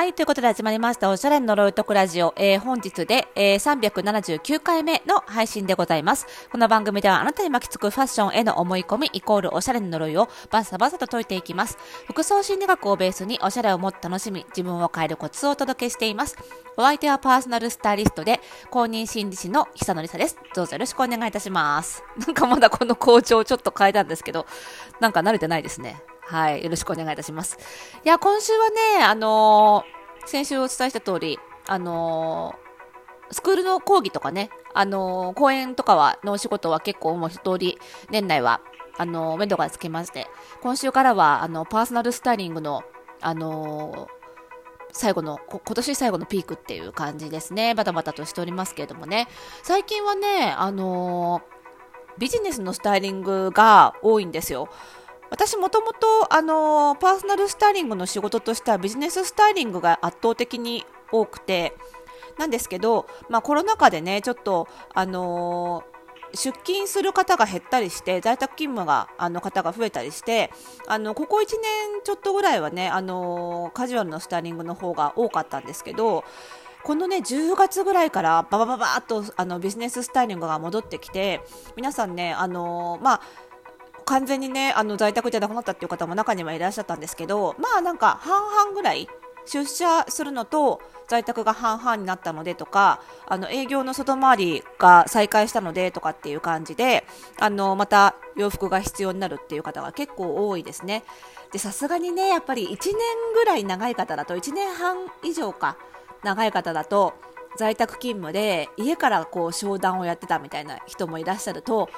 はい、ということで始まりました、おしゃれの呪いとくラジオ、えー、本日で、えー、379回目の配信でございます。この番組ではあなたに巻きつくファッションへの思い込み、イコールおしゃれの呪いをバサバサと解いていきます。服装心理学をベースにおしゃれをもっと楽しみ、自分を変えるコツをお届けしています。お相手はパーソナルスタイリストで、公認心理師の久野里沙です。どうぞよろしくお願いいたします。なんかまだこの校長をちょっと変えたんですけど、なんか慣れてないですね。はい、よろしくお願いいたします。いや、今週はね、あのー、先週お伝えした通り、あのー、スクールの講義とかね、あのー、講演とかは、のお仕事は結構もう一通り、年内は、あの目処がつきまして、今週からは、あの、パーソナルスタイリングの、あの最後の、今年最後のピークっていう感じですね。バタバタとしておりますけれどもね。最近はね、あのビジネスのスタイリングが多いんですよ。私もともと、パーソナルスタイリングの仕事としてはビジネススタイリングが圧倒的に多くて、なんですけど、まあコロナ禍でね、ちょっと、あの出勤する方が減ったりして在宅勤務があの方が増えたりしてあのここ1年ちょっとぐらいはねあのカジュアルなスタイリングの方が多かったんですけどこのね10月ぐらいからババババーっとあのビジネススタイリングが戻ってきて皆さんねあのまあ完全にね、あの在宅じゃなくなったっていう方も中にはいらっしゃったんですけど、まあなんか半々ぐらい出社するのと在宅が半々になったのでとか、あの営業の外回りが再開したのでとかっていう感じで、あのまた洋服が必要になるっていう方が結構多いですね。で、さすがにね、やっぱり1年ぐらい長い方だと、1年半以上か長い方だと、在宅勤務で家からこう商談をやってたみたいな人もいらっしゃると、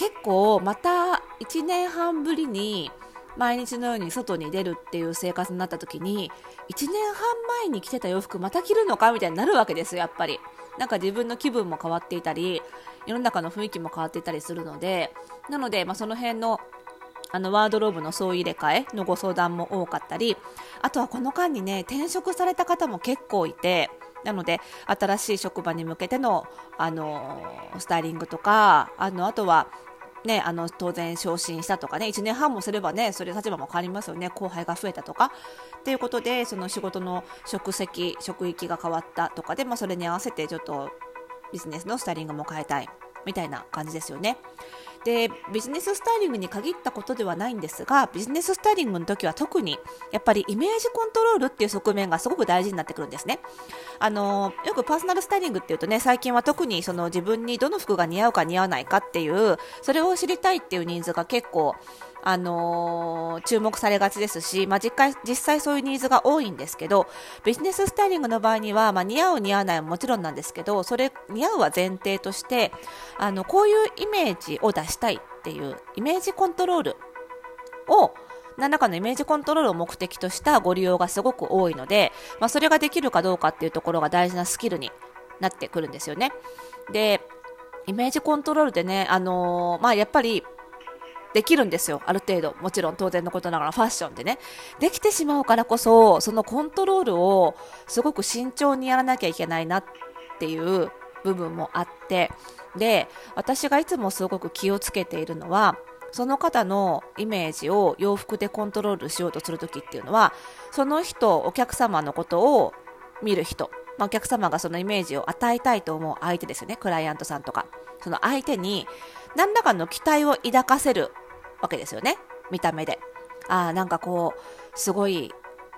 結構また1年半ぶりに毎日のように外に出るっていう生活になった時に1年半前に着てた洋服また着るのかみたいになるわけですよやっぱり。なんか自分の気分も変わっていたり世の中の雰囲気も変わっていたりするのでなので、まあ、その辺のあのワードローブの総入れ替えのご相談も多かったりあとはこの間にね転職された方も結構いてなので新しい職場に向けてのあのスタイリングとかあのあとはね、あの当然昇進したとかね1年半もすればねそれ立場も変わりますよね。後輩が増えたとか。っていうことでその仕事の職責職域が変わったとかで、まあ、それに合わせてちょっとビジネスのスタイリングも変えたい。みたいな感じですよね。でビジネススタイリングに限ったことではないんですがビジネススタイリングの時は特にやっぱりイメージコントロールっていう側面がすごく大事になってくるんですね。あのよくパーソナルスタイリングっていうとね最近は特にその自分にどの服が似合うか似合わないかっていうそれを知りたいっていうニーズが結構あのー、注目されがちですし、まあ、実際実際そういうニーズが多いんですけどビジネススタイリングの場合には、まあ、似合う似合わないももちろんなんですけどそれ似合うは前提としてあのこういうイメージを出したいっていうイメージコントロールを何らかのイメージコントロールを目的としたご利用がすごく多いので、まあ、それができるかどうかっていうところが大事なスキルになってくるんですよね。でイメージコントロールでね、あのー、まあ、やっぱりできるんですよ。ある程度。もちろん当然のことながらファッションでね。できてしまうからこそ、そのコントロールをすごく慎重にやらなきゃいけないなっていう部分もあって、で、私がいつもすごく気をつけているのは、その方のイメージを洋服でコントロールしようとするときっていうのは、その人、お客様のことを見る人、まあ、お客様がそのイメージを与えたいと思う相手ですよね、クライアントさんとか。その相手に何らかの期待を抱かせるわけですよね。見た目で。ああ、なんかこう、すごい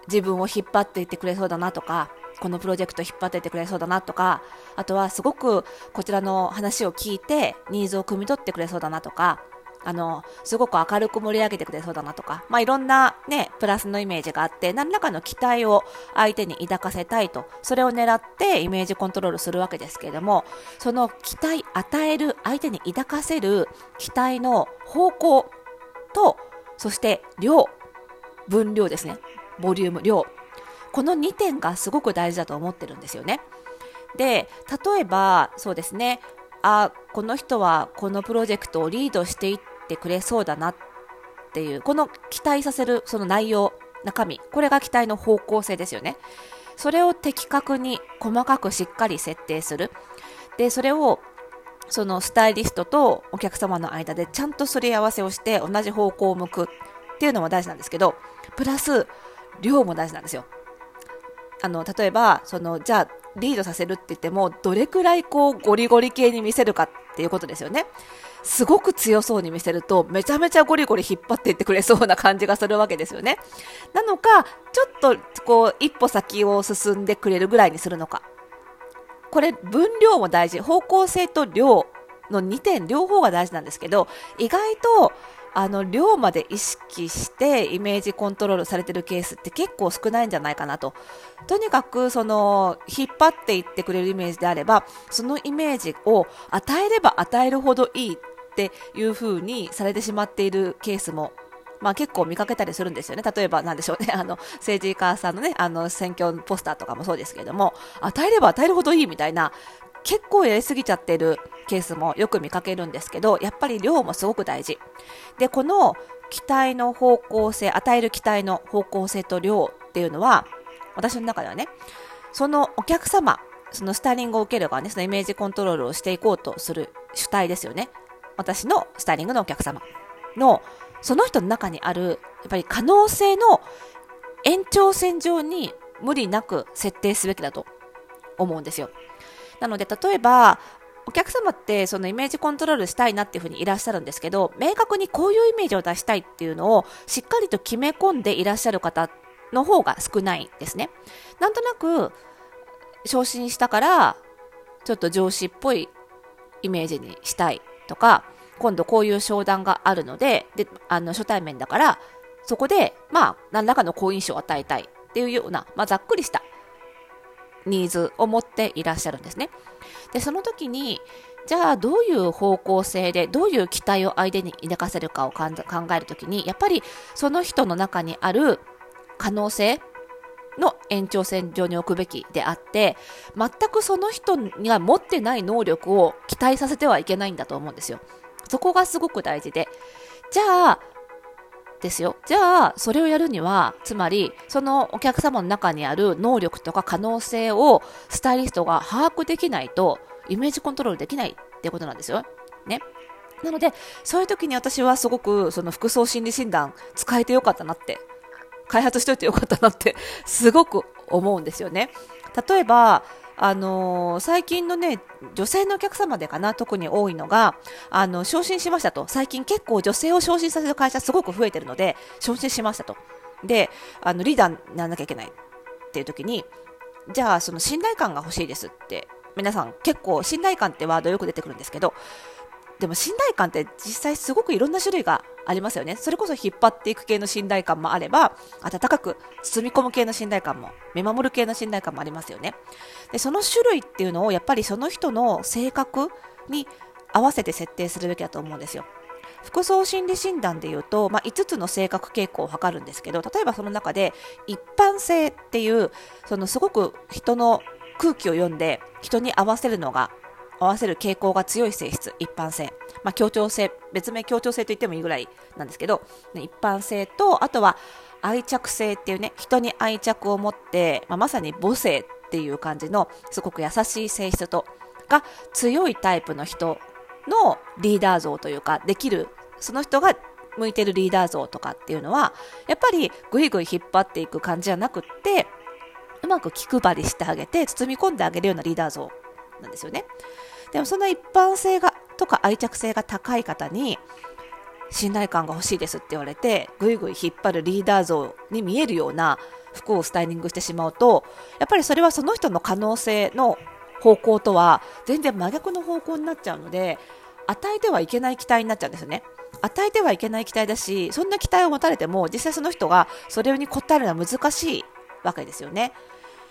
自分を引っ張っていってくれそうだなとか、このプロジェクト引っ張っていってくれそうだなとか、あとはすごくこちらの話を聞いてニーズを汲み取ってくれそうだなとか、あの、すごく明るく盛り上げてくれそうだなとか、まあ、いろんなね、プラスのイメージがあって、何らかの期待を相手に抱かせたいと、それを狙ってイメージコントロールするわけですけれども、その期待、与える、相手に抱かせる期待の方向と、そして量、分量ですね。ボリューム、量。この2点がすごく大事だと思ってるんですよね。で、例えば、そうですね、あ、この人はこのプロジェクトをリードしていってくれそうだなっていう、この期待させるその内容、中身、これが期待の方向性ですよね。それを的確に細かくしっかり設定する。で、それをそのスタイリストとお客様の間でちゃんとすり合わせをして同じ方向を向くっていうのも大事なんですけど、プラス量も大事なんですよ。あの例えばそのじゃあリードさせるって言ってもどれくらいこうゴリゴリ系に見せるかっていうことですよね。すごく強そうに見せるとめちゃめちゃゴリゴリ引っ張っていってくれそうな感じがするわけですよね。なのかちょっとこう一歩先を進んでくれるぐらいにするのか。これ分量も大事方向性と量の2点両方が大事なんですけど意外とあの量まで意識してイメージコントロールされてるケースって結構少ないんじゃないかなと。とにかくその引っ張っていってくれるイメージであればそのイメージを与えれば与えるほどいいっていう風にされてしまっているケースもまあ、結構見かけたりするんですよね。例えば、なんでしょうね。あの、政治家さんのね、あの、選挙ポスターとかもそうですけれども、与えれば与えるほどいいみたいな、結構やりすぎちゃってるケースもよく見かけるんですけど、やっぱり量もすごく大事。で、この期待の方向性、与える期待の方向性と量っていうのは、私の中ではね、そのお客様、そのスタイリングを受ける側ね、そのイメージコントロールをしていこうとする主体ですよね。私のスタイリングのお客様の、その人の中にある、やっぱり可能性の延長線上に無理なく設定すべきだと思うんですよ。なので、例えば、お客様ってそのイメージコントロールしたいなっていうふうにいらっしゃるんですけど、明確にこういうイメージを出したいっていうのをしっかりと決め込んでいらっしゃる方の方が少ないですね。なんとなく、昇進したから、ちょっと上司っぽいイメージにしたいとか、今度こういう商談があるので、で、あの、初対面だから、そこで、まあ、何らかの好印象を与えたいっていうような、まあ、ざっくりしたニーズを持っていらっしゃるんですね。で、その時に、じゃあどういう方向性でどういう期待を相手に抱かせるかを考えるときにやっぱりその人の中にある可能性の延長線上に置くべきであって全くその人には持ってない能力を期待させてはいけないんだと思うんですよそこがすごく大事でじゃあですよ。じゃあ、それをやるには、つまり、そのお客様の中にある能力とか可能性をスタイリストが把握できないと、イメージコントロールできないってことなんですよ。ね。なので、そういう時に私はすごく、その服装心理診断使えてよかったなって、開発しといてよかったなって、すごく思うんですよね。例えば、あのー、最近のね、女性のお客様でかな、特に多いのが、あの、昇進しましたと。最近結構女性を昇進させる会社すごく増えてるので、昇進しましたと。で、あの、リーダーにならなきゃいけないっていう時に、じゃあ、その信頼感が欲しいですって、皆さん結構信頼感ってワードよく出てくるんですけど、でも信頼感って実際すごくいろんな種類がありますよね。それこそ引っ張っていく系の信頼感もあれば、温かく包み込む系の信頼感も、見守る系の信頼感もありますよね。で、その種類っていうのをやっぱりその人の性格に合わせて設定するべきだと思うんですよ。服装心理診断でいうと、まあ、5つの性格傾向を測るんですけど、例えばその中で一般性っていう、そのすごく人の空気を読んで人に合わせるのが合わせる傾向が強い性質、一般性。まあ、協調性、別名協調性と言ってもいいぐらいなんですけど、一般性と、あとは愛着性っていうね、人に愛着を持って、まあ、まさに母性っていう感じの、すごく優しい性質と、が強いタイプの人のリーダー像というか、できる、その人が向いてるリーダー像とかっていうのは、やっぱりぐいぐい引っ張っていく感じじゃなくって、うまく気配りしてあげて、包み込んであげるようなリーダー像なんですよね。でもその一般性がか愛着性が高い方に信頼感が欲しいですって言われてぐいぐい引っ張るリーダー像に見えるような服をスタイリングしてしまうとやっぱりそれはその人の可能性の方向とは全然真逆の方向になっちゃうので与えてはいけない期待になっちゃうんですよね。与えてはいけない期待だしそんな期待を持たれても実際その人がそれに応えるのは難しいわけですよね。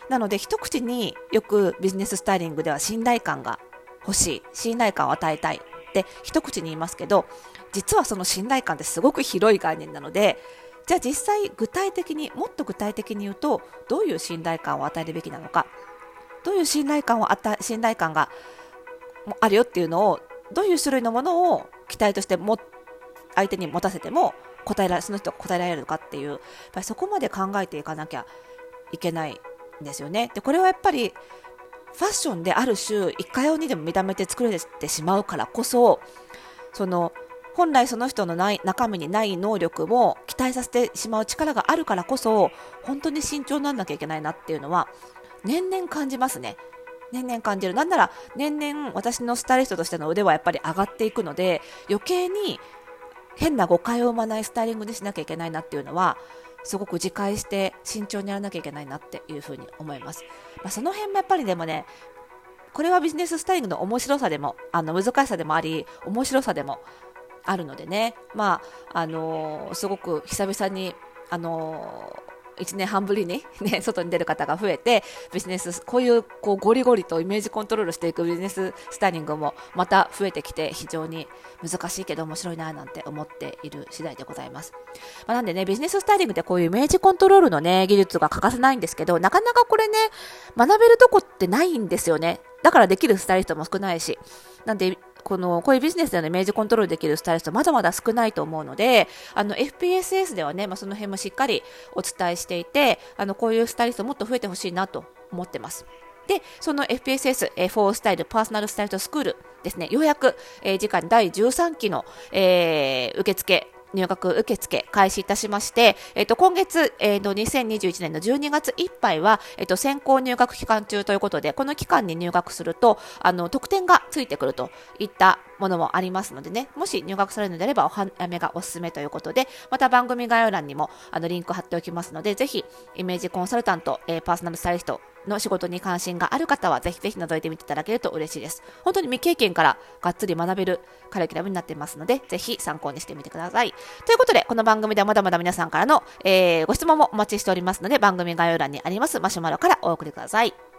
なので一口によくビジネススタイリングでは信頼感が欲しい、信頼感を与えたいって一口に言いますけど、実はその信頼感ってすごく広い概念なので、じゃあ実際具体的に、もっと具体的に言うと、どういう信頼感を与えるべきなのか、どういう信頼感を与え、信頼感があるよっていうのを、どういう種類のものを期待としても相手に持たせても答えらその人が答えられるのかっていう、やっぱりそこまで考えていかなきゃいけないんですよね。で、これはやっぱりファッションである種、いかようにでも見た目で作れてしまうからこそ、その、本来その人のない中身にない能力も期待させてしまう力があるからこそ本当に慎重にならなきゃいけないなっていうのは年々感じますね。年々感じる。なんなら年々私のスタイリストとしての腕はやっぱり上がっていくので余計に変な誤解を生まないスタイリングにしなきゃいけないなっていうのはすごく自戒して慎重にやらなきゃいけないなっていうふうに思います。まあ、その辺もやっぱりでもねこれはビジネススタイリングの面白さでもあの難しさでもあり面白さでもあるのでね、まああのー、すごく久々に、あのー、1年半ぶりに、ね、外に出る方が増えて、ビジネス、こういうこうゴリゴリとイメージコントロールしていくビジネススタイリングもまた増えてきて、非常に難しいけど面白いななんて思っている次第でございます。まあ、なんでね、ビジネススタイリングってこういうイメージコントロールのね、技術が欠かせないんですけど、なかなかこれね、学べるとこってないんですよね。だからできるスタイリストも少ないし。なんで、この、こういうビジネスでのイメージコントロールできるスタイリストまだまだ少ないと思うので、あの、FPSS ではね、まあ、その辺もしっかりお伝えしていて、あの、こういうスタイリストもっと増えてほしいなと思ってます。で、その FPSS、えー、4スタイルパーソナルスタイルストスクールですね、ようやく、えー、次回第13期の、えー、受付入学受付開始いたしまして、えっ、と、今月、えっ、と、2021年の12月いっぱいは、えっ、と、先行入学期間中ということで、この期間に入学すると、あの、特典がついてくるといったものもありますのでね、もし入学されるのであればお早めがおすすめということで、また番組概要欄にも、あの、リンク貼っておきますので、ぜひ、イメージコンサルタント、えー、パーソナルスタイリスト、の仕事に関心がある方はぜひぜひ覗いてみていただけると嬉しいです。本当に未経験からがっつり学べるカリキュラムになっていますので、ぜひ参考にしてみてください。ということで、この番組ではまだまだ皆さんからの、えー、ご質問もお待ちしておりますので、番組概要欄にありますマシュマロからお送りください。